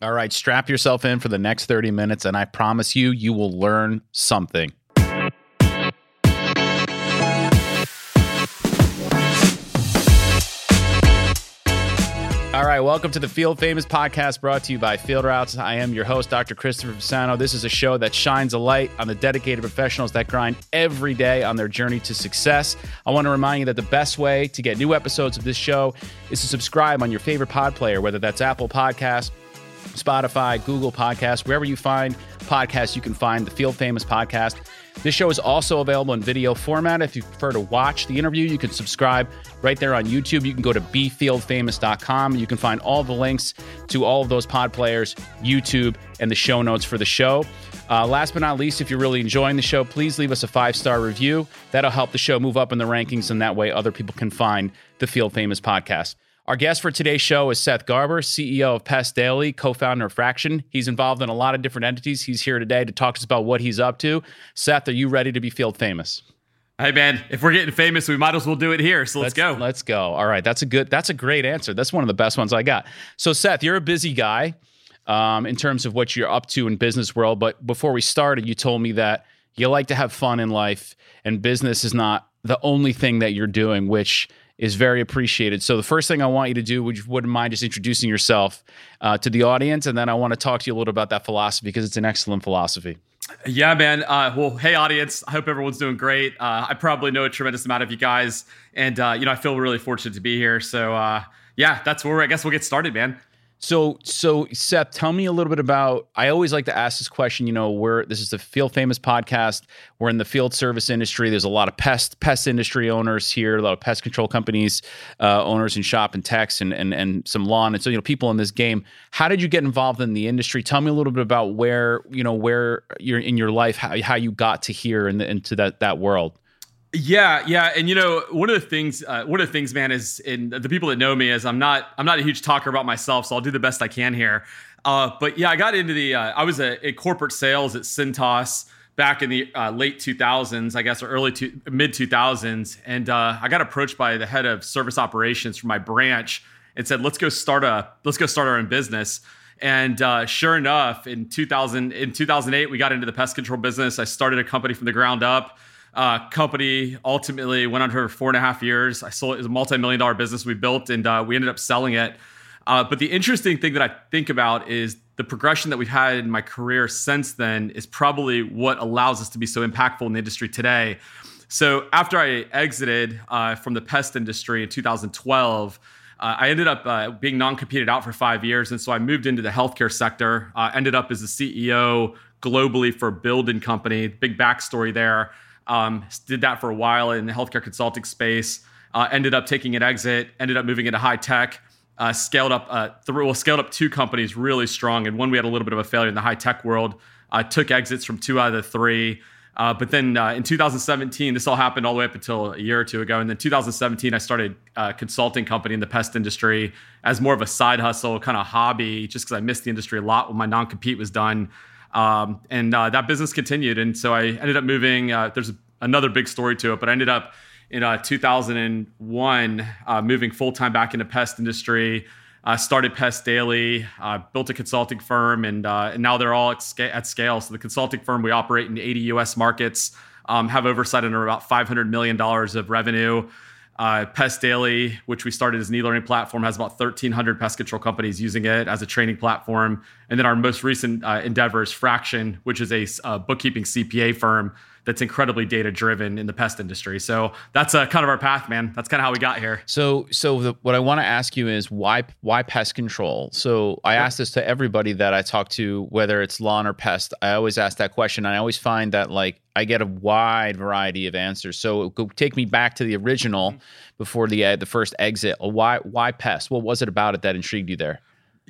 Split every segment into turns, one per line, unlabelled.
All right, strap yourself in for the next 30 minutes, and I promise you, you will learn something. All right, welcome to the Field Famous podcast brought to you by Field Routes. I am your host, Dr. Christopher Fasano. This is a show that shines a light on the dedicated professionals that grind every day on their journey to success. I want to remind you that the best way to get new episodes of this show is to subscribe on your favorite pod player, whether that's Apple Podcasts, Spotify, Google Podcasts, wherever you find podcasts, you can find the Field Famous podcast. This show is also available in video format. If you prefer to watch the interview, you can subscribe right there on YouTube. You can go to befieldfamous.com. You can find all the links to all of those pod players, YouTube, and the show notes for the show. Uh, last but not least, if you're really enjoying the show, please leave us a five star review. That'll help the show move up in the rankings, and that way other people can find the Field Famous podcast. Our guest for today's show is Seth Garber, CEO of Pest Daily, co founder of FRAXN. He's involved in a lot of different entities. He's here today to talk to us about what he's up to. Seth, are you ready to be field famous?
Hey man, if we're getting famous, we might as well do it here. So let's,
let's
go.
Let's go. All right, that's a good. That's a great answer. That's one of the best ones I got. So Seth, you're a busy guy um, in terms of what you're up to in business world. But before we started, you told me that you like to have fun in life, and business is not the only thing that you're doing, which is very appreciated. So the first thing I want you to do, would you wouldn't mind just introducing yourself uh, to the audience, and then I want to talk to you a little about that philosophy because it's an excellent philosophy.
Yeah, man. Uh, well, hey, audience. I hope everyone's doing great. Uh, I probably know a tremendous amount of you guys, and uh, you know I feel really fortunate to be here. So uh, yeah, that's where I guess we'll get started, man.
So, so Seth, tell me a little bit about. I always like to ask this question. You know, we're this is the Field Famous podcast. We're in the field service industry. There's a lot of pest pest industry owners here, a lot of pest control companies uh, owners in shop and techs, and and and some lawn. And so, you know, people in this game. How did you get involved in the industry? Tell me a little bit about where you know where you're in your life, how how you got to here and into that that world.
Yeah, yeah, and you know one of the things, uh, one of the things, man, is in the people that know me is I'm not I'm not a huge talker about myself, so I'll do the best I can here. Uh, but yeah, I got into the uh, I was a, a, corporate sales at Cintas back in the uh, late 2000s, I guess, or early to mid 2000s, and uh, I got approached by the head of service operations from my branch and said, "Let's go start a let's go start our own business." And uh, sure enough, in 2000 in 2008, we got into the pest control business. I started a company from the ground up uh, company ultimately went on for four and a half years. I sold it was a multi-million dollar business we built, and uh, we ended up selling it. Uh, but the interesting thing that I think about is the progression that we've had in my career since then is probably what allows us to be so impactful in the industry today. So after I exited uh, from the pest industry in 2012. Uh, I ended up uh, being non-competed out for five years, and so I moved into the healthcare sector. Ended up as the CEO globally for Build Company. Big backstory there. Um, did that for a while in the healthcare consulting space. Uh, ended up taking an exit. Ended up moving into high tech. Uh, scaled up uh, through, well, scaled up two companies really strong, and one we had a little bit of a failure in the high tech world. I took exits from two out of the three. Uh, but then uh, in 2017, this all happened all the way up until a year or two ago. And then 2017, I started a consulting company in the pest industry as more of a side hustle, kind of hobby, just because I missed the industry a lot when my non compete was done. Um, and uh, that business continued. And so I ended up moving. Uh, there's another big story to it, but I ended up in uh, 2001 uh, moving full time back into pest industry. Uh, started Pest Daily, uh, built a consulting firm, and, uh, and now they're all at, sca- at, scale. So the consulting firm we operate in 80 U.S. markets, um, have oversight under about 500 million dollars of revenue. Uh, Pest Daily, which we started as an e-learning platform, has about 1,300 pest control companies using it as a training platform. And then our most recent uh, endeavor is FRAXN, which is a uh, bookkeeping CPA firm that's incredibly data driven in the pest industry. So that's uh, kind of our path, man. That's kind of how we got here.
So, so the, what I want to ask you is why why pest control? So I ask this to everybody that I talk to, whether it's lawn or pest. I always ask that question. And I always find that like I get a wide variety of answers. So go take me back to the original mm-hmm. before the uh, the first exit. Why why pest? What was it about it that intrigued you there?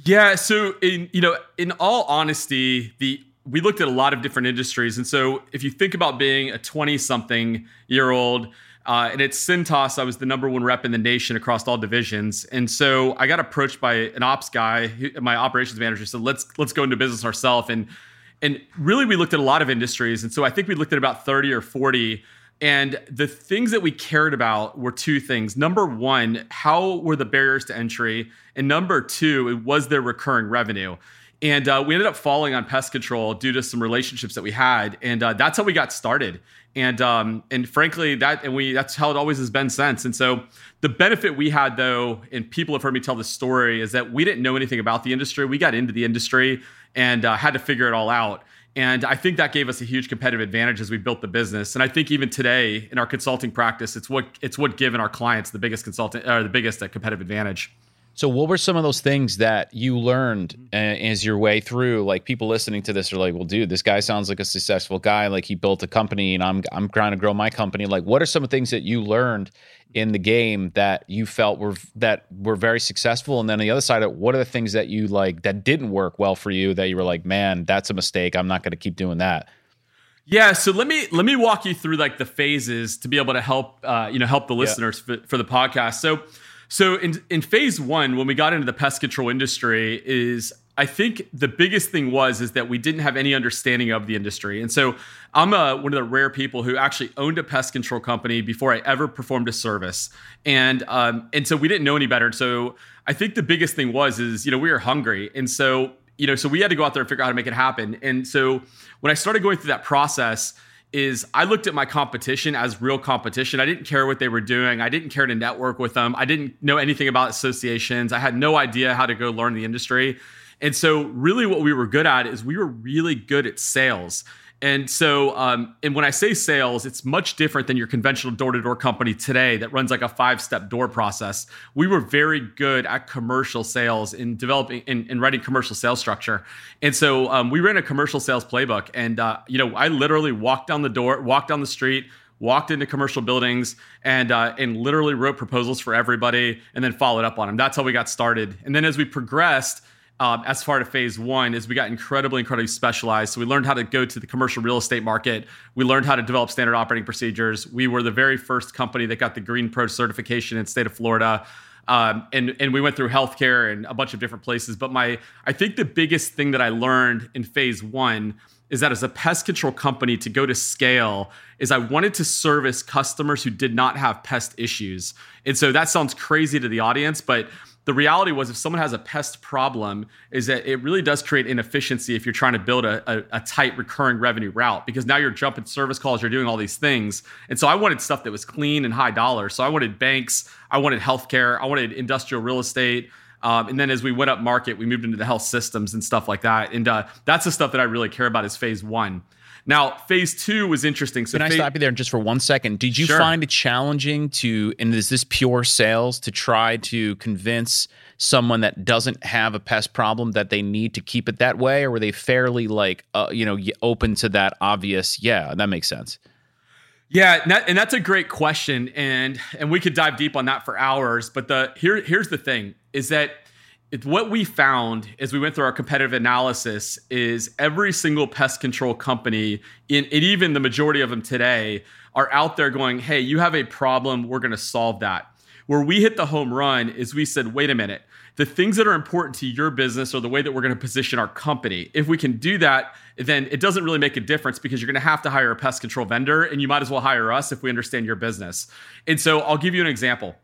Yeah, so in you know, in all honesty, the we looked at a lot of different industries. And so if you think about being a 20 something year old, uh, and at Cintas, I was the number one rep in the nation across all divisions. And so I got approached by an ops guy, my operations manager said, let's, let's go into business ourselves. And, and really, we looked at a lot of industries. And so I think we looked at about 30 or 40. And the things that we cared about were two things. Number one, how were the barriers to entry? And number two, was there recurring revenue? And uh, we ended up falling on pest control due to some relationships that we had, and uh, that's how we got started. And um, and frankly, that and we that's how it always has been since. And so the benefit we had, though, and people have heard me tell this story, is that we didn't know anything about the industry. We got into the industry and uh, had to figure it all out. And I think that gave us a huge competitive advantage as we built the business. And I think even today in our consulting practice, it's what it's what given our clients the biggest consultant or the biggest uh, competitive advantage.
So, what were some of those things that you learned uh, as your way through? Like people listening to this are like, "Well, dude, this guy sounds like a successful guy. Like he built a company, and I'm I'm trying to grow my company. Like, what are some of the things that you learned in the game that you felt were that were very successful? And then on the other side, of what are the things that you like that didn't work well for you that you were like, "Man, that's a mistake. I'm not going to keep doing that."
Yeah, so let me let me walk you through like the phases to be able to help uh, you know help the listeners yeah. for, for the podcast. So so in in phase one, when we got into the pest control industry, is I think the biggest thing was is that we didn't have any understanding of the industry, and so I'm a, one of the rare people who actually owned a pest control company before I ever performed a service, and um, and so we didn't know any better. So I think the biggest thing was is you know we were hungry, and so you know so we had to go out there and figure out how to make it happen. And so when I started going through that process is I looked at my competition as real competition. I didn't care what they were doing. I didn't care to network with them. I didn't know anything about associations. I had no idea how to go learn the industry. And so, really, what we were good at is we were really good at sales. And so, um, and when I say sales, it's much different than your conventional door to door company today that runs like a five step door process. We were very good at commercial sales in developing and writing commercial sales structure. And so um, we ran a commercial sales playbook. And, uh, you know, I literally walked down the door, walked down the street, walked into commercial buildings and uh, and literally wrote proposals for everybody and then followed up on them. That's how we got started. And then as we progressed, um, as far as phase one is we got incredibly incredibly specialized. So we learned how to go to the commercial real estate market. We learned how to develop standard operating procedures. We were the very first company that got the GreenPro certification in state of florida. Um, and and we went through healthcare and a bunch of different places. But my i think the biggest thing that i learned in phase one is that as a pest control company to go to scale is I wanted to service customers who did not have pest issues. And so that sounds crazy to the audience, but the reality was if someone has a pest problem is that it really does create inefficiency if you're trying to build a, a, a, tight recurring revenue route because now you're jumping service calls you're doing all these things. And so i wanted stuff that was clean and high dollar so i wanted banks i wanted healthcare i wanted industrial real estate. Um, and then as we went up market we moved into the health systems and stuff like that. And uh, that's the stuff that i really care about is phase one now, phase two was interesting.
So, can I stop you there just for one second? Did you sure. find it challenging to, and is this pure sales, to try to convince someone that doesn't have a pest problem that they need to keep it that way, or were they fairly like, uh, you know, open to that obvious? Yeah, that makes sense.
Yeah, and, that, and that's a great question, and and we could dive deep on that for hours. But the here here's the thing: is that it, what we found as we went through our competitive analysis is every single pest control company, in, and even the majority of them today, are out there going, hey, you have a problem, we're going to solve that. Where we hit the home run is we said, wait a minute, the things that are important to your business are the way that we're going to position our company. If we can do that, then it doesn't really make a difference because you're going to have to hire a pest control vendor and you might as well hire us if we understand your business. And so I'll give you an example.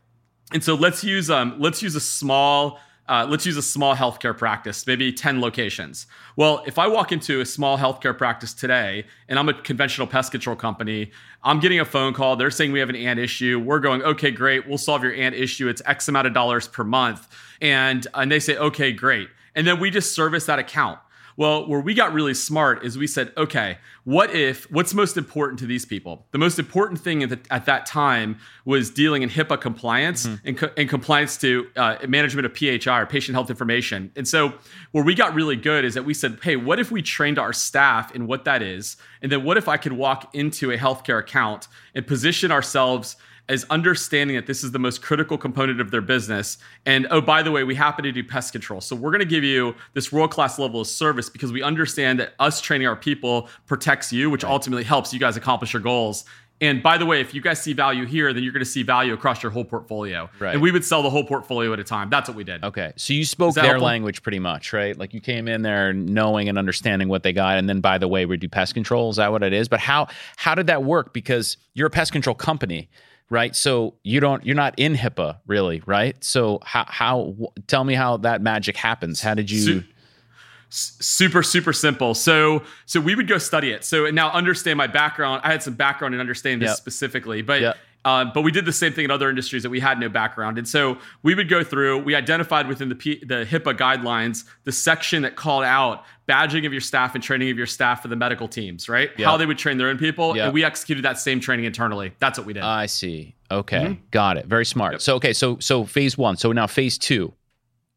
And so let's use um, let's use a small uh, let's use a small healthcare practice, maybe 10 locations. Well, if I walk into a small healthcare practice today and I'm a conventional pest control company, I'm getting a phone call. They're saying we have an ant issue. We're going, okay, great. We'll solve your ant issue. It's X amount of dollars per month. And, and they say, okay, great. And then we just service that account. Well, where we got really smart is we said, okay, what if, what's most important to these people? The most important thing at, the, at that time was dealing in HIPAA compliance mm-hmm. and, co- and, compliance to uh, management of PHI, patient health information. And so where we got really good is that we said, hey, what if we trained our staff in what that is? And then what if I could walk into a healthcare account and position ourselves is understanding that this is the most critical component of their business. And oh, by the way, we happen to do pest control. So we're going to give you this world class level of service because we understand that us training our people protects you, which right. ultimately helps you guys accomplish your goals. And by the way, if you guys see value here, then you're going to see value across your whole portfolio. Right. And we would sell the whole portfolio at a time. That's what we did.
Okay. So you spoke their helpful? language pretty much, right? Like you came in there knowing and understanding what they got. And then by the way, we do pest control. Is that what it is? But how how did that work? Because you're a pest control company right? So you don't you're not in HIPAA really, right? So how how tell me how that magic happens? How did you?
So, super super simple so so we would go study it so now understand my background i had some background in understanding this yep. specifically but yep. Uh, but we did the same thing in other industries that we had no background. And so we would go through, we identified within the, P, the HIPAA guidelines the section that called out badging of your staff and training of your staff for the medical teams, right? Yep. How they would train their own people. Yep. And we executed that same training internally. That's what we did.
I see. Okay. Mm-hmm. Got it. Very smart. Yep. So, okay. So, so phase one. So now phase two.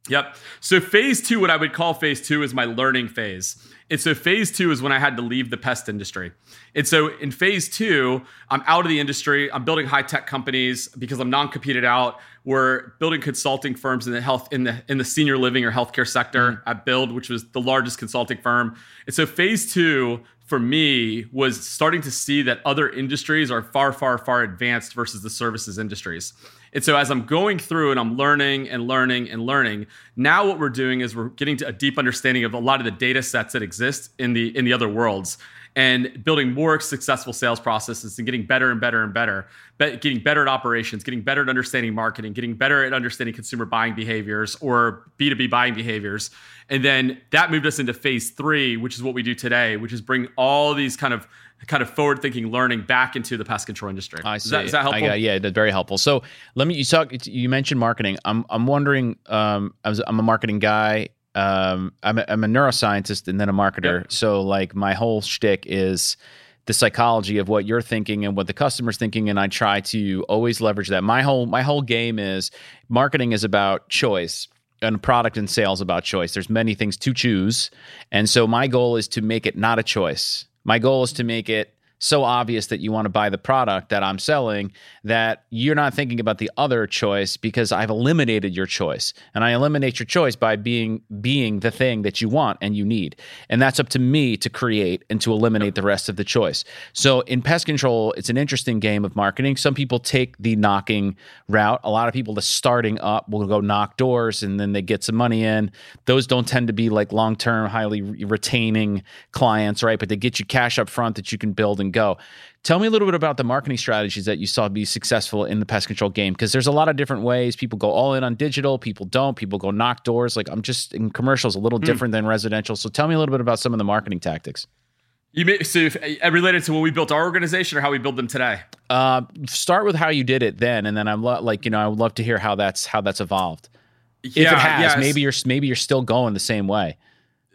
Yep. So phase two, what I would call phase two is my learning phase. And so phase two is when I had to leave the pest industry. And so in phase two, I'm out of the industry. I'm building high tech companies because I'm non-competed out. We're building consulting firms in the health in the in the senior living or healthcare sector mm-hmm. at Build, which was the largest consulting firm. And so phase two for me was starting to see that other industries are far, far, far advanced versus the services industries. And so as I'm going through and I'm learning and learning and learning, now what we're doing is we're getting to a deep understanding of a lot of the data sets that exist in the in the other worlds and building more successful sales processes and getting better and better and better, getting better at operations, getting better at understanding marketing, getting better at understanding consumer buying behaviors or B2B buying behaviors. And then that moved us into phase three, which is what we do today, which is bring all these kind of kind of forward thinking learning back into the pest control industry.
I see. Is that, is that helpful? Got, yeah, that's very helpful. So let me, you talk, you mentioned marketing. I'm, I'm wondering, um, I was, I'm a marketing guy. Um, I'm a, I'm a neuroscientist and then a marketer. Yep. So like my whole shtick is the psychology of what you're thinking and what the customer's thinking. And I try to always leverage that. My whole, my whole game is marketing is about choice and product and sales about choice. There's many things to choose. And so my goal is to make it not a choice. My goal is to make it so obvious that you want to buy the product that I'm selling that you're not thinking about the other choice because I've eliminated your choice. And I eliminate your choice by being being the thing that you want and you need. And that's up to me to create and to eliminate the rest of the choice. So in pest control, it's an interesting game of marketing. Some people take the knocking route. A lot of people the starting up will go knock doors and then they get some money in. Those don't tend to be like long-term highly retaining clients, right? But they get you cash up front that you can build and and go. Tell me a little bit about the marketing strategies that you saw be successful in the pest control game because there's a lot of different ways. People go all in on digital, people don't, people go knock doors. Like I'm just in commercials a little mm. different than residential. So tell me a little bit about some of the marketing tactics.
You may, so if, uh, related to when we built our organization or how we build them today?
Uh, start with how you did it then, and then I'm lo- like you know I would love to hear how that's how that's evolved. Yeah, if it has, yes. maybe you're maybe you're still going the same way.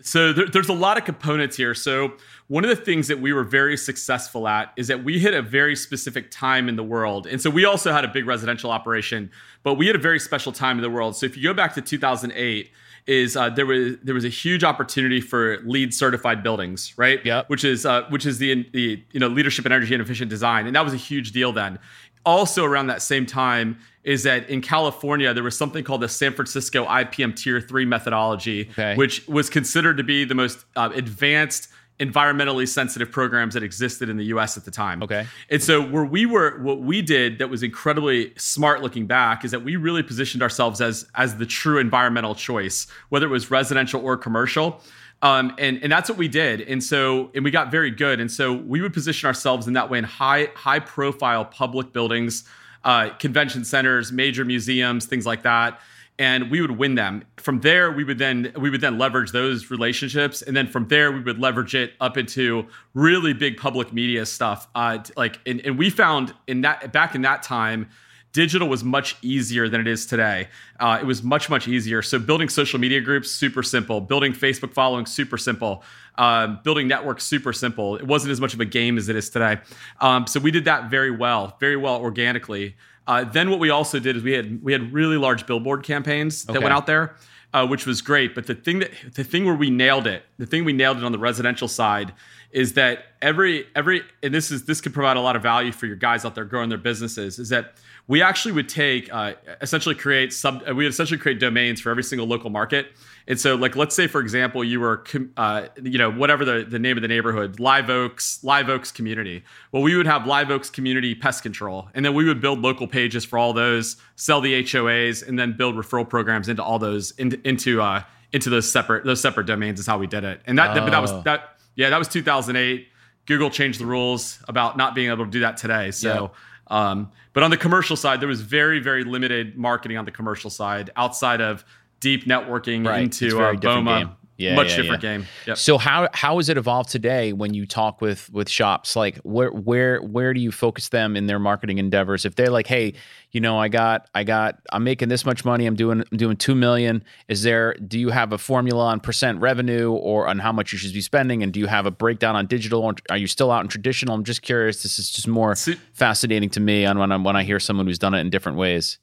So there, there's a lot of components here. So one of the things that we were very successful at is that we hit a very specific time in the world. And so we also had a big residential operation, but we had a very special time in the world. So if you go back to 2008, is uh, there was there was a huge opportunity for LEED certified buildings, right?
Yeah.
Which is uh, which is the the you know leadership in energy and efficient design, and that was a huge deal then. Also around that same time is that in California there was something called the San Francisco IPM Tier Three methodology, okay. which was considered to be the most uh, advanced environmentally sensitive programs that existed in the US at the time.
Okay.
And so where we were what we did that was incredibly smart looking back is that we really positioned ourselves as as the true environmental choice, whether it was residential or commercial. Um, and and that's what we did. And so and we got very good. And so we would position ourselves in that way in high high profile public buildings, uh, convention centers, major museums, things like that and we would win them. From there, we would then we would then leverage those relationships, and then from there we would leverage it up into really big public media stuff. Uh, like, and, and we found in that back in that time, digital was much easier than it is today. Uh, it was much much easier. So building social media groups super simple. Building Facebook following super simple. Um, building networks super simple. It wasn't as much of a game as it is today. Um, so we did that very well, very well organically. Uh, then what we also did is we had we had really large billboard campaigns that okay. went out there, uh, which was great. But the thing that the thing where we nailed it, the thing we nailed it on the residential side, is that every every and this is this could provide a lot of value for your guys out there growing their businesses. Is that we actually would take uh, essentially create sub we would essentially create domains for every single local market and so, like, let's say, for example, you were, uh, you know, whatever the, the name of the neighborhood, Live Oaks, Live Oaks Community. Well, we would have Live Oaks Community Pest Control, and then we would build local pages for all those, sell the HOAs, and then build referral programs into all those into into uh, into those separate those separate domains. Is how we did it, and that oh. that was that yeah that was 2008. Google changed the rules about not being able to do that today. So. Um, but on the commercial side, there was very, very limited marketing on the commercial side outside of deep networking right. into uh, BOMA.
Yeah,
much
yeah,
different
yeah.
game. Yep.
So how how has it evolved today when you talk with with shops? Like where where where do you focus them in their marketing endeavors? If they're like, hey, you know, I got I got I'm making this much money, I'm doing I'm doing two million. Is there do you have a formula on percent revenue or on how much you should be spending? And do you have a breakdown on digital? Or are you still out in traditional? I'm just curious. This is just more
So-
fascinating to me on when I when I hear someone who's done it in different ways.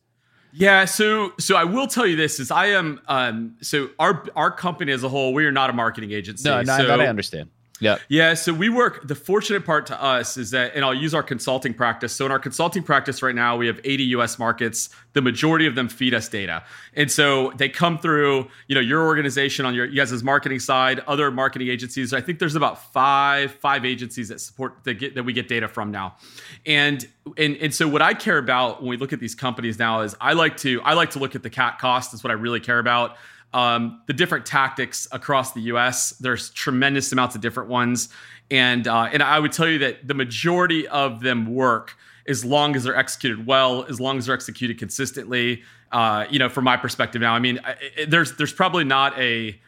Yeah, so so I will tell you this is I am um so our our company as a whole we are not a marketing agency.
No, no
so,
that I understand. Yeah.
Yeah, so we work. The fortunate part to us is that, and I'll use our consulting practice. So in our consulting practice right now, we have 80 U.S. markets. The majority of them feed us data, and so they come through. You know, your organization on your you guys' marketing side, other marketing agencies. I think there's about five five agencies that support that get that we get data from now, and and and so what I care about when we look at these companies now is I like to I like to look at the CAC cost. Is what I really care about um, the different tactics across the U.S. There's tremendous amounts of different ones, and uh, and I would tell you that the majority of them work as long as they're executed well, as long as they're executed consistently. Uh, you know, from my perspective now, I mean, I, there's there's probably not a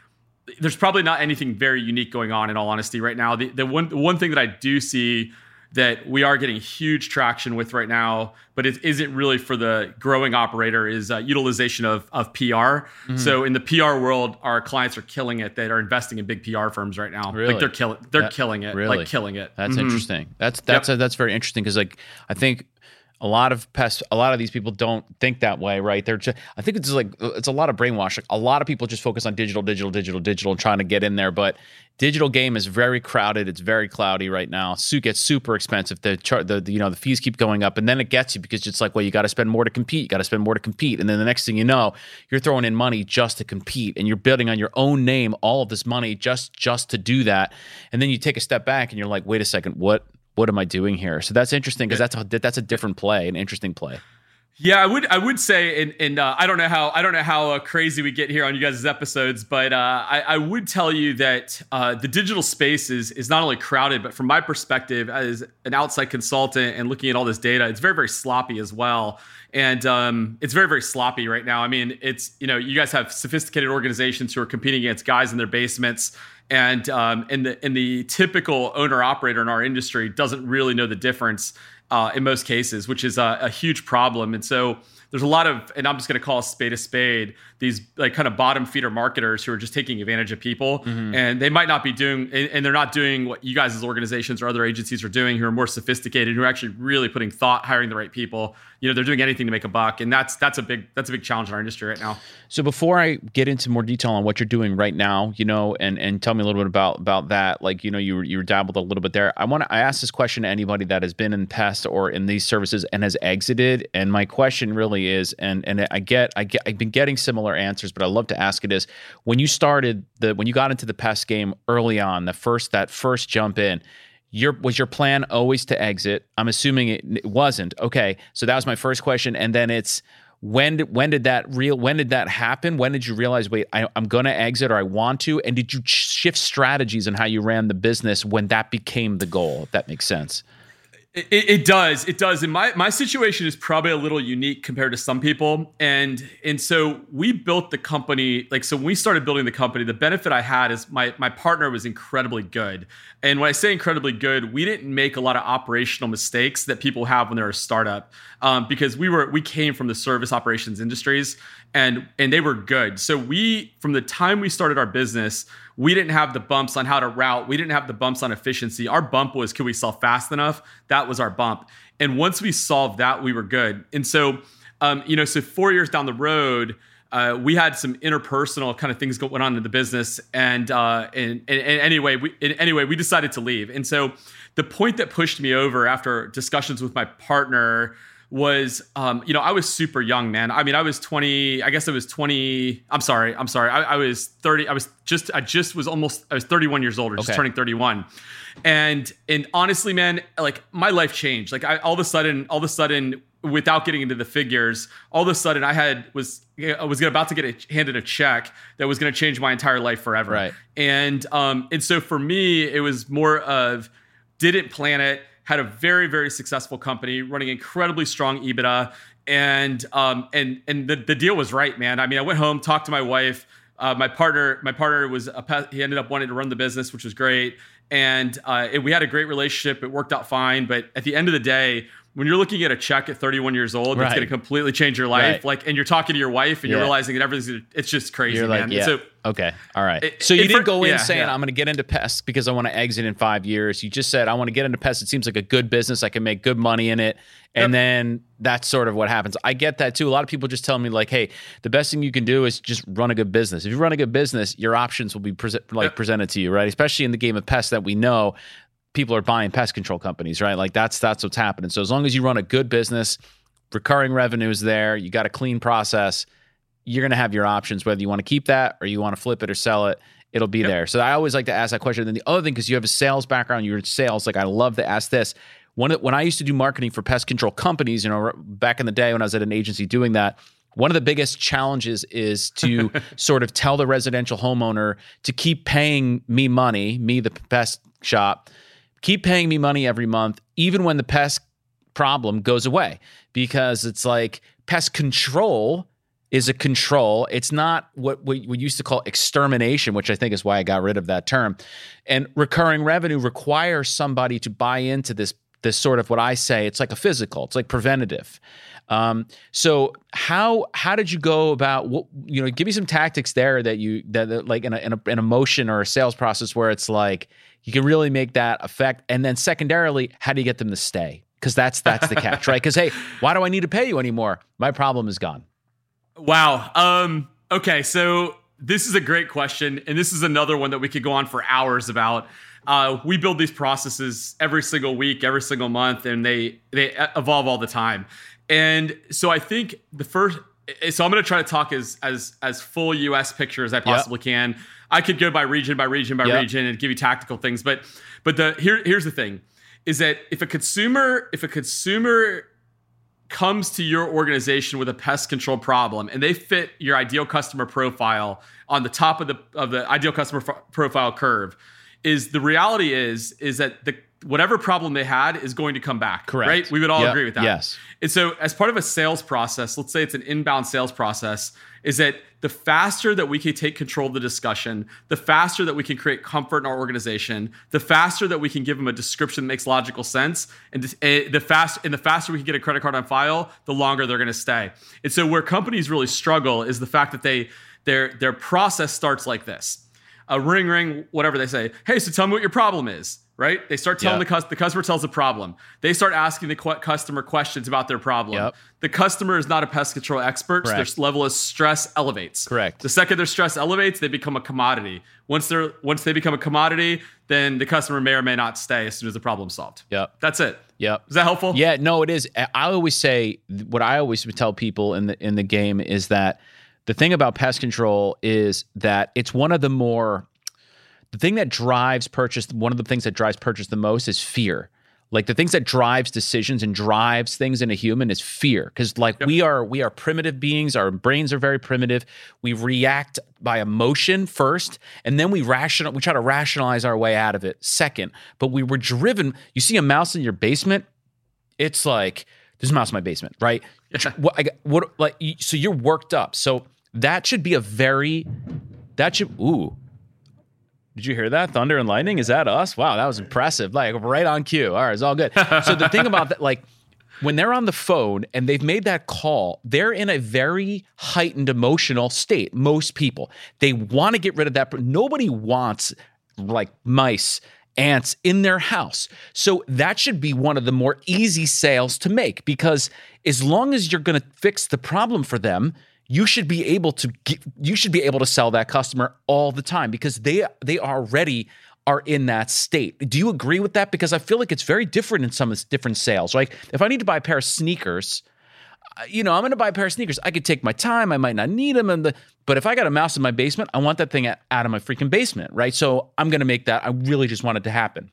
there's probably not anything very unique going on in all honesty right now. The, the one the one thing that I do see that we are getting huge traction with right now, but it isn't really for the growing operator is uh, utilization of of PR.
Mm-hmm.
So in the PR world, our clients are killing it. They are investing in big PR firms right now.
Really?
Like they're killing they're
That-
killing it.
really?
Like killing it.
That's
Mhm.
interesting. That's that's that's very interesting because like I think a lot of pest a lot of these people don't think that way, right? They're just I think it's like it's a lot of brainwash. A lot of people just focus on digital, digital, digital, digital, trying to get in there. But digital game is very crowded. It's very cloudy right now. suit gets super expensive. The chart, the, the you know the fees keep going up, and then it gets you because it's like well you got to spend more to compete. You got to spend more to compete, and then the next thing you know, you're throwing in money just to compete, and you're building on your own name all of this money just just to do that. And then you take a step back and you're like, wait a second, what what am I doing here? So that's interesting because that's a, that's a different play, an interesting play.
Yeah, I would I would say, and, and uh, I don't know how I don't know how uh, crazy we get here on you guys' episodes, but uh, I, I would tell you that uh, the digital space is is not only crowded, but from my perspective as an outside consultant and looking at all this data, it's very very sloppy as well, and um, it's very very sloppy right now. I mean, it's you know you guys have sophisticated organizations who are competing against guys in their basements and um, and the and the typical owner operator in our industry doesn't really know the difference uh, in most cases, which is a, a huge problem. And so there's a lot of, and I'm just going to call a spade a spade, these like kind of bottom feeder marketers who are just taking advantage of people, mm-hmm. and they might not be doing, and, and they're not doing what you guys as organizations or other agencies are doing, who are more sophisticated, who are actually really putting thought, hiring the right people. You know, they're doing anything to make a buck, and that's that's a big that's a big challenge in our industry right now.
So before I get into more detail on what you're doing right now, you know, and and tell me a little bit about about that, like you know, you you dabbled a little bit there. I want to I ask this question to anybody that has been in pest or in these services and has exited. And my question really is, and and I get I get I've been getting similar answers, but I love to ask it is when you started the when you got into the pest game early on, the first that first jump in. Your was your plan always to exit? I'm assuming it, it wasn't. Okay, so that was my first question, and then it's when did when did that real when did that happen when did you realize wait I, i'm going to exit or i want to and did you shift strategies on how you ran the business when that became the goal if that makes sense
It, it does. It does. And my my situation is probably a little unique compared to some people. And and so we built the company like so when we started building the company, the benefit I had is my my partner was incredibly good. And when I say incredibly good, we didn't make a lot of operational mistakes that people have when they're a startup. Um, because we were we came from the service operations industries and and they were good. So we from the time we started our business, we didn't have the bumps on how to route. We didn't have the bumps on efficiency. Our bump was could we sell fast enough? That was our bump. And once we solved that, we were good. And so, um, you know, so four years down the road, uh, we had some interpersonal kind of things going on in the business, and uh, and, and, and anyway, we and anyway we decided to leave. And so, the point that pushed me over after discussions with my partner was um, you know i was super young man. I mean i was 20 i guess i was 20 i'm sorry i'm sorry. I, I was 30 i was just i just was almost i was 31 years old or just
Okay.
turning 31 and and honestly man like my life changed. Like I, all of a sudden all of a sudden without getting into the figures all of a sudden i had was i was about to get a, handed a check that was going to change my entire life forever.
Right.
and um and so for me it was more of didn't plan it had a very very successful company running incredibly strong ebitda and um and and the, the deal was right man i mean i went home talked to my wife Uh, my partner, my partner was a pet, he ended up wanting to run the business, which was great, and uh, it, we had a great relationship. It worked out fine, but at the end of the day, when you're looking at a check at 31 years old,
Right.
it's going to completely change your life.
Right.
Like, and you're talking to your wife, and
Yeah.
you're realizing that everything's gonna- it's just crazy,
like,
man.
yeah.
So
okay. All right.
It-
so you didn't
for-
go in
yeah,
saying,
yeah.
I'm going to get into pests because I want to exit in five years. You just said, I want to get into pests. It seems like a good business. I can make good money in it. And
Yep.
then that's sort of what happens. I get that too. A lot of people just tell me, like, hey, the best thing you can do is just run a good business. If you run a good business, your options will be prese- like
Yep.
presented to you, right? Especially in the game of pests that we know people are buying pest control companies, right? Like that's that's what's happening. So as long as you run a good business, recurring revenue is there, you got a clean process, you're going to have your options whether you want to keep that or you want to flip it or sell it. It'll be
Yep.
there. So I always like to ask that question. And then the other thing, because you have a sales background, you're in sales. Like I love to ask this. It, when I used to do marketing for pest control companies, you know, back in the day when I was at an agency doing that, one of the biggest challenges is to sort of tell the residential homeowner to keep paying me money, me the pest shop, keep paying me money every month, even when the pest problem goes away, because it's like pest control is a control. It's not what we, we used to call extermination, which I think is why I got rid of that term. And recurring revenue requires somebody to buy into this this sort of what I say. It's like a physical. It's like preventative. Um, so how how did you go about what you know? Give me some tactics there that you that, that like in a, in a in a motion or a sales process where it's like you can really make that effect. And then secondarily, how do you get them to stay? Because that's that's the catch, right? Because hey, why do I need to pay you anymore? My problem is gone.
Wow. Um, okay, so this is a great question, and this is another one that we could go on for hours about. Uh, we build these processes every single week, every single month, and they they evolve all the time. And so I think the first. So I'm going to try to talk as as as full U.S. picture as I possibly can. I could go by region by region by
Yep.
region and give you tactical things, but but the here here's the thing, is that if a consumer if a consumer comes to your organization with a pest control problem and they fit your ideal customer profile on the top of the of the ideal customer f- profile curve is the reality is is that the whatever problem they had is going to come back
Correct.
right we would all
Yep.
agree with that
Yes.
and so as part of a sales process let's say it's an inbound sales process is that the faster that we can take control of the discussion the faster that we can create comfort in our organization the faster that we can give them a description that makes logical sense and eh, the fast and the faster we can get a credit card on file the longer they're going to stay and so where companies really struggle is the fact that they their their process starts like this a ring ring whatever they say hey so tell me what your problem is right they start telling
Yeah.
the, cus- the customer tells the problem they start asking the qu- customer questions about their problem
Yep.
the customer is not a pest control expert so their level of stress elevates
Correct.
the second their stress elevates they become a commodity once they're once they become a commodity then the customer may or may not stay as soon as the problem's solved
Yep.
that's it
Yep.
is that helpful
Yeah, no, it is. I always say what I always tell people in the in the game is that the thing about pest control is that it's one of the more the thing that drives purchase. One of the things that drives purchase the most is fear. Like the things that drives decisions and drives things in a human is fear. Because like we are we are primitive beings. Our brains are very primitive. We react by emotion first, and then we rational we try to rationalize our way out of it second. But we were driven. You see a mouse in your basement, it's like there's a mouse in my basement, right? What, I, what like so you're worked up. So that should be a very that should ooh. Did you hear that? Thunder and lightning? Is that us? Wow, that was impressive. Like right on cue. All right, it's all good. So the thing about that, like when they're on the phone and they've made that call, they're in a very heightened emotional state. Most people, they want to get rid of that. Nobody wants like mice, ants in their house. So that should be one of the more easy sales to make because as long as you're going to fix the problem for them, you should be able to get, you should be able to sell that customer all the time because they they already are in that state. Do you agree with that? Because I feel like it's very different in some different sales. Like if I need to buy a pair of sneakers, uh, you know, I'm going to buy a pair of sneakers. I could take my time. I might not need them, and the but if I got a mouse in my basement, I want that thing out out of my freaking basement, right? So I'm going to make that. I really just want it to happen.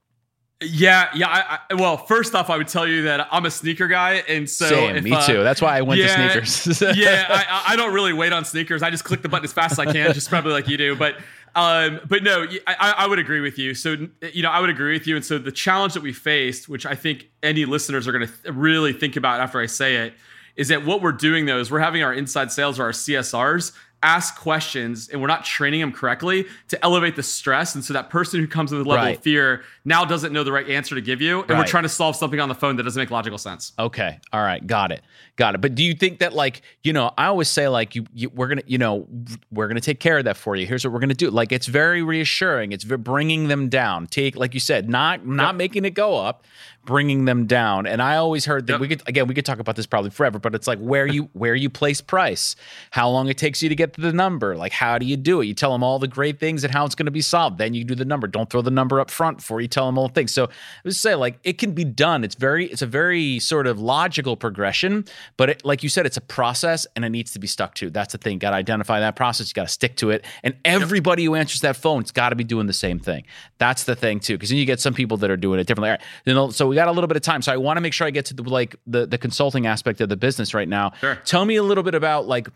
Yeah yeah I, I, well first off i would tell you that i'm a sneaker guy and so
Same,
if,
me
uh,
too. That's why I went
yeah,
to sneakers.
yeah, I, I- don't really wait on sneakers. I just click the button as fast as I can, just probably like you do. But um, but no, I, I I would agree with you. So you know, I would agree with you. And so the challenge that we faced, which I think any listeners are going to th- really think about after I say it, is that what we're doing though is we're having our inside sales or our CSRs ask questions and we're not training them correctly to elevate the stress. And so that person who comes with a level right. of fear now doesn't know the right answer to give you. And right. we're trying to solve something on the phone that doesn't make logical sense.
Okay. All right. Got it. Got it. But do you think that like, you know, I always say like you, you we're going to, you know, we're going to take care of that for you. Here's what we're going to do. Like it's very reassuring. It's bringing them down. Take, like you said, not, not yep. making it go up, bringing them down. And I always heard that yep. we could again we could talk about this probably forever, but it's like where you where you place price, how long it takes you to get to the number, like how do you do it? You tell them all the great things and how it's going to be solved. Then you do the number. Don't throw the number up front before you tell them all the things. So I would say like it can be done. It's very it's a very sort of logical progression, but it, like you said, it's a process and it needs to be stuck to. That's the thing. Got to identify that process. You got to stick to it. And everybody yep. who answers that phone, it's got to be doing the same thing. That's the thing too, because then you get some people that are doing it differently. Right. So we got a little bit of time, so I want to make sure I get to the like the the consulting aspect of the business right now. Sure. Tell me a little bit about like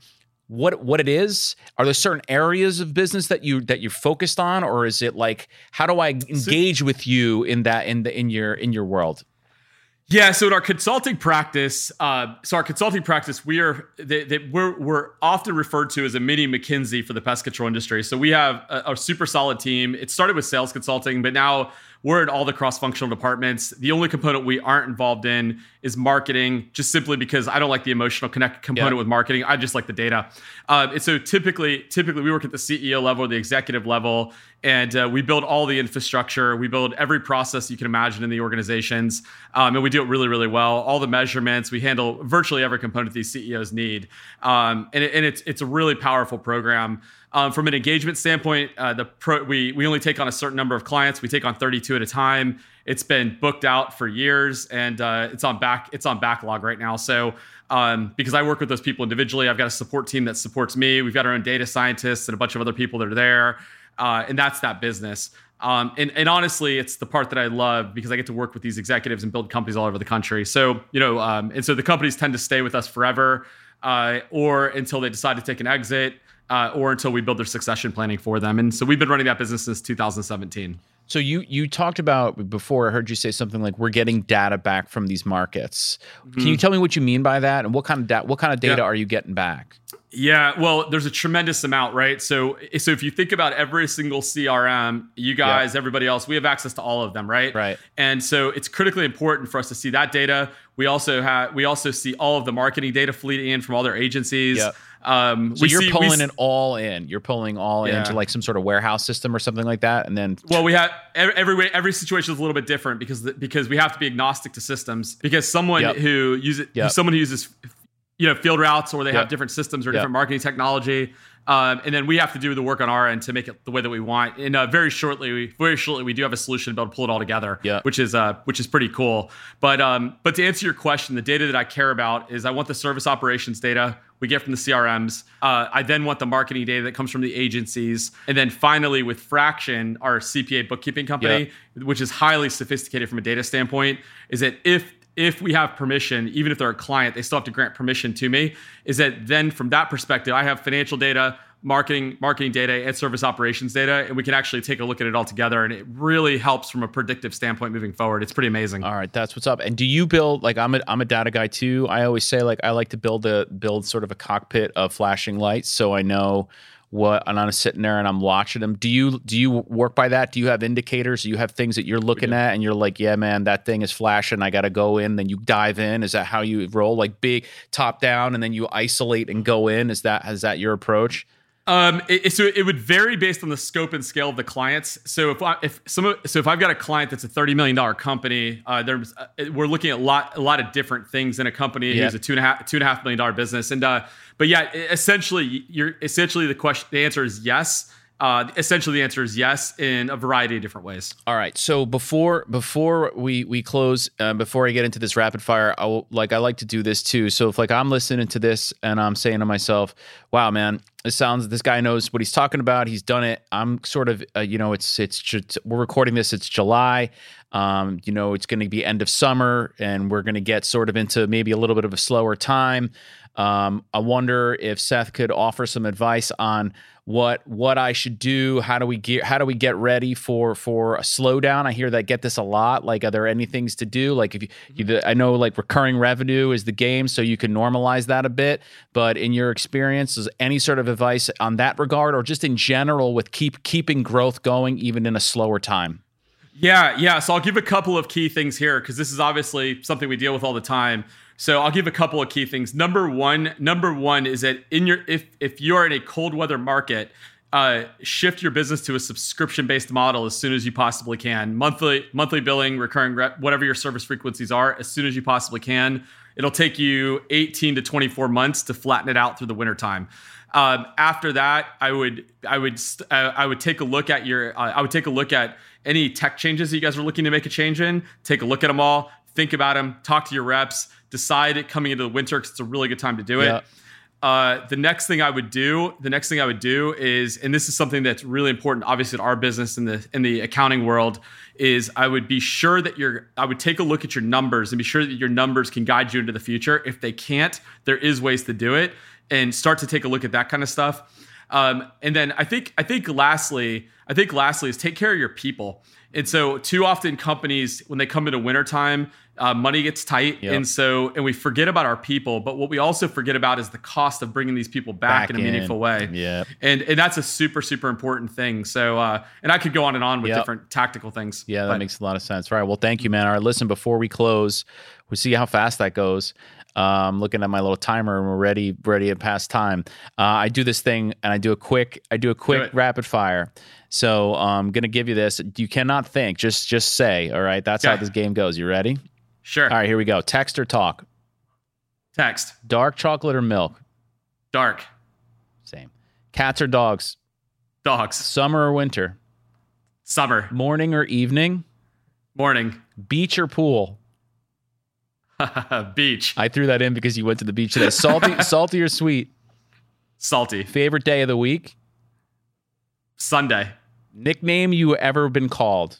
what what it is are there certain areas of business that you that you're focused on or is it like how do i engage so, with you in that in the in your in your world
yeah, so in our consulting practice, uh, so our consulting practice, we are they, they, we're we're often referred to as a mini McKinsey for the pest control industry. So we have a, a super solid team. It started with sales consulting, but now we're in all the cross-functional departments. The only component we aren't involved in is marketing, just simply because I don't like the emotional connect component with marketing. I just like the data. Uh, and so typically, typically we work at the CEO level, the executive level, and uh, we build all the infrastructure. We build every process you can imagine in the organizations, um, and we do it really, really well. All the measurements, we handle virtually every component these CEOs need, um, and, it, and it's it's a really powerful program. Um, from an engagement standpoint, uh, the pro, we we only take on a certain number of clients. We take on 32 at a time. It's been booked out for years, and uh, it's on back it's on backlog right now. So um, because I work with those people individually, I've got a support team that supports me. We've got our own data scientists and a bunch of other people that are there, uh, and that's that business. Um, and, and, honestly, it's the part that I love because I get to work with these executives and build companies all over the country. So you know, um, and so the companies tend to stay with us forever, uh, or until they decide to take an exit uh, or until we build their succession planning for them. And so we've been running that business since 2017.
So you you talked about before I heard you say something like we're getting data back from these markets. Mm-hmm. Can you tell me what you mean by that and what kind of da- what kind of data yeah. are you getting back?
Yeah, well, there's a tremendous amount, right? So, so if you think about every single CRM, you guys, everybody else, we have access to all of them, right?
Right.
And so it's critically important for us to see that data. We also have we also see all of the marketing data fleet in from all their agencies.
Yep. Um, so you're see, pulling it all in. You're pulling all yeah. into like some sort of warehouse system or something like that, and then.
Well, we have every every, every situation is a little bit different because because we have to be agnostic to systems. Because someone yep. who uses yep. someone who uses you know field routes or they yep. have different systems or different marketing technology um, and then we have to do the work on our end to make it the way that we want. And uh, very shortly, very shortly, we do have a solution to be able to pull it all together,
yeah.
which is uh, which is pretty cool. But um, but to answer your question, the data that I care about is I want the service operations data we get from the CRMs. Uh, I then want the marketing data that comes from the agencies, and then finally with FRAXN, our CPA bookkeeping company, yeah. which is highly sophisticated from a data standpoint, is that if if we have permission, even if they're a client, they still have to grant permission to me. Is that then from that perspective, I have financial data, marketing, marketing data, and service operations data, and we can actually take a look at it all together. And it really helps from a predictive standpoint moving forward. It's pretty amazing.
All right, that's what's up. And do you build like I'm a I'm a data guy too. I always say like I like to build a build sort of a cockpit of flashing lights so I know what and I'm sitting there and I'm watching them. Do you do you work by that? Do you have indicators? Do you have things that you're looking at and you're like, yeah, man, that thing is flashing. I got to go in. Then you dive in. Is that how you roll? Like big top down, and then you isolate and go in. Is that is that your approach?
Um, it, so it would vary based on the scope and scale of the clients. So if I, if some so if I've got a client that's a thirty million dollar company, uh, there's uh, we're looking at a lot a lot of different things in a company yep. who's a two and a half two and a half million dollar business, and uh, but yeah, essentially, you're essentially the question. The answer is yes. Uh, essentially, the answer is yes in a variety of different ways.
All right. So before before we we close, uh, before I get into this rapid fire, I will, like I like to do this too. So if like I'm listening to this and I'm saying to myself, "Wow, man, this sounds this guy knows what he's talking about. He's done it." I'm sort of uh, you know it's it's we're recording this. It's July. Um, you know, it's going to be end of summer, and we're going to get sort of into maybe a little bit of a slower time. Um, I wonder if Seth could offer some advice on what what I should do. How do we get how do we get ready for for a slowdown? I hear that get this a lot. Like, are there any things to do? Like, if you, you mm-hmm. I know like recurring revenue is the game, so you can normalize that a bit. But in your experience, is any sort of advice on that regard, or just in general with keep keeping growth going even in a slower time?
Yeah, yeah. So I'll give a couple of key things here because this is obviously something we deal with all the time. So I'll give a couple of key things. Number one, number one is that in your if if you're in a cold weather market, uh, shift your business to a subscription based model as soon as you possibly can. Monthly monthly billing, recurring rep, whatever your service frequencies are, as soon as you possibly can. It'll take you 18 to 24 months to flatten it out through the wintertime. Um, after that, I would I would uh, I would take a look at your uh, I would take a look at any tech changes that you guys are looking to make a change in. Take a look at them all, think about them, talk to your reps, decide it coming into the winter because it's a really good time to do it. Yeah. Uh, the next thing I would do, the next thing I would do is, and this is something that's really important, obviously, in our business in the in the accounting world, is I would be sure that you're, I would take a look at your numbers and be sure that your numbers can guide you into the future. If they can't, there is ways to do it, and start to take a look at that kind of stuff. Um, and then I think, I think, lastly, I think lastly is take care of your people. And so, too often companies, when they come into wintertime, uh, money gets tight, yep. and so and we forget about our people. But what we also forget about is the cost of bringing these people back, back in a meaningful way.
Yeah,
and and that's a super super important thing. So, uh, and I could go on and on with yep. different tactical things.
Yeah, that but. makes a lot of sense. All right, well, thank you, man. All right, listen, before we close, we see how fast that goes. Um, looking at my little timer and we're ready, ready to pass time. Uh, I do this thing and I do a quick, I do a quick do rapid fire. So I'm gonna give you this. You cannot think. Just just say. All right. That's how this game goes. You ready?
Sure.
All right. Here we go. Text or talk.
Text.
Dark chocolate or milk.
Dark.
Same. Cats or dogs.
Dogs.
Summer or winter.
Summer.
Morning or evening.
Morning.
Beach or pool.
beach.
I threw that in because you went to the beach today. Salty, salty or sweet.
Salty.
Favorite day of the week.
Sunday.
Nickname you ever been called?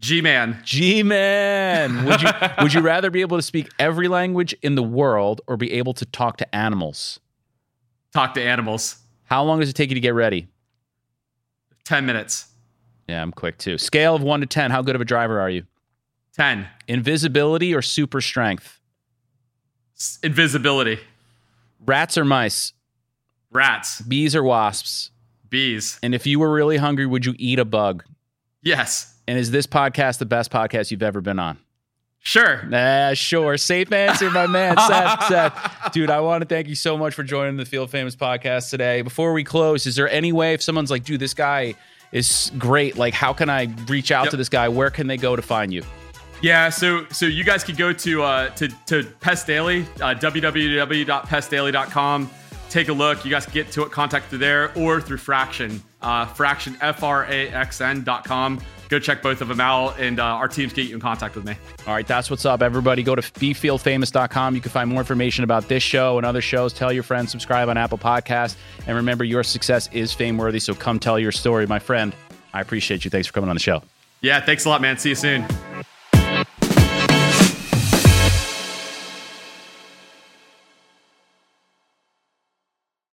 G Man.
G Man. Would you would you rather be able to speak every language in the world or be able to talk to animals?
Talk to animals.
How long does it take you to get ready?
10 minutes.
Yeah, I'm quick too. Scale of 1 to 10, how good of a driver are you?
10.
Invisibility or super strength?
Invisibility.
Rats or mice?
Rats.
Bees or wasps?
Bees.
And if you were really hungry, would you eat a bug?
Yes.
And is this podcast the best podcast you've ever been on?
Sure.
Nah, sure. Safe answer, my man. Seth, Seth. Dude, I want to thank you so much for joining the Field Famous podcast today. Before we close, is there any way if someone's like, dude, this guy is great, like, how can I reach out yep. to this guy? Where can they go to find you?
Yeah, so so you guys could go to uh, to to Pest Daily, uh, www.pestdaily.com take a look. You guys can get to it, contact through there or through FRAXN, uh, Fraxn, F-R-A-X-N dot com. Go check both of them out, and uh, our teams get you in contact with me.
All right, that's what's up, everybody. Go to BeFieldFamous.com. You can find more information about this show and other shows. Tell your friends, subscribe on Apple Podcasts, and remember, your success is fame worthy. So come tell your story, my friend. I appreciate you. Thanks for coming on the show.
Yeah, thanks a lot, man. See you soon.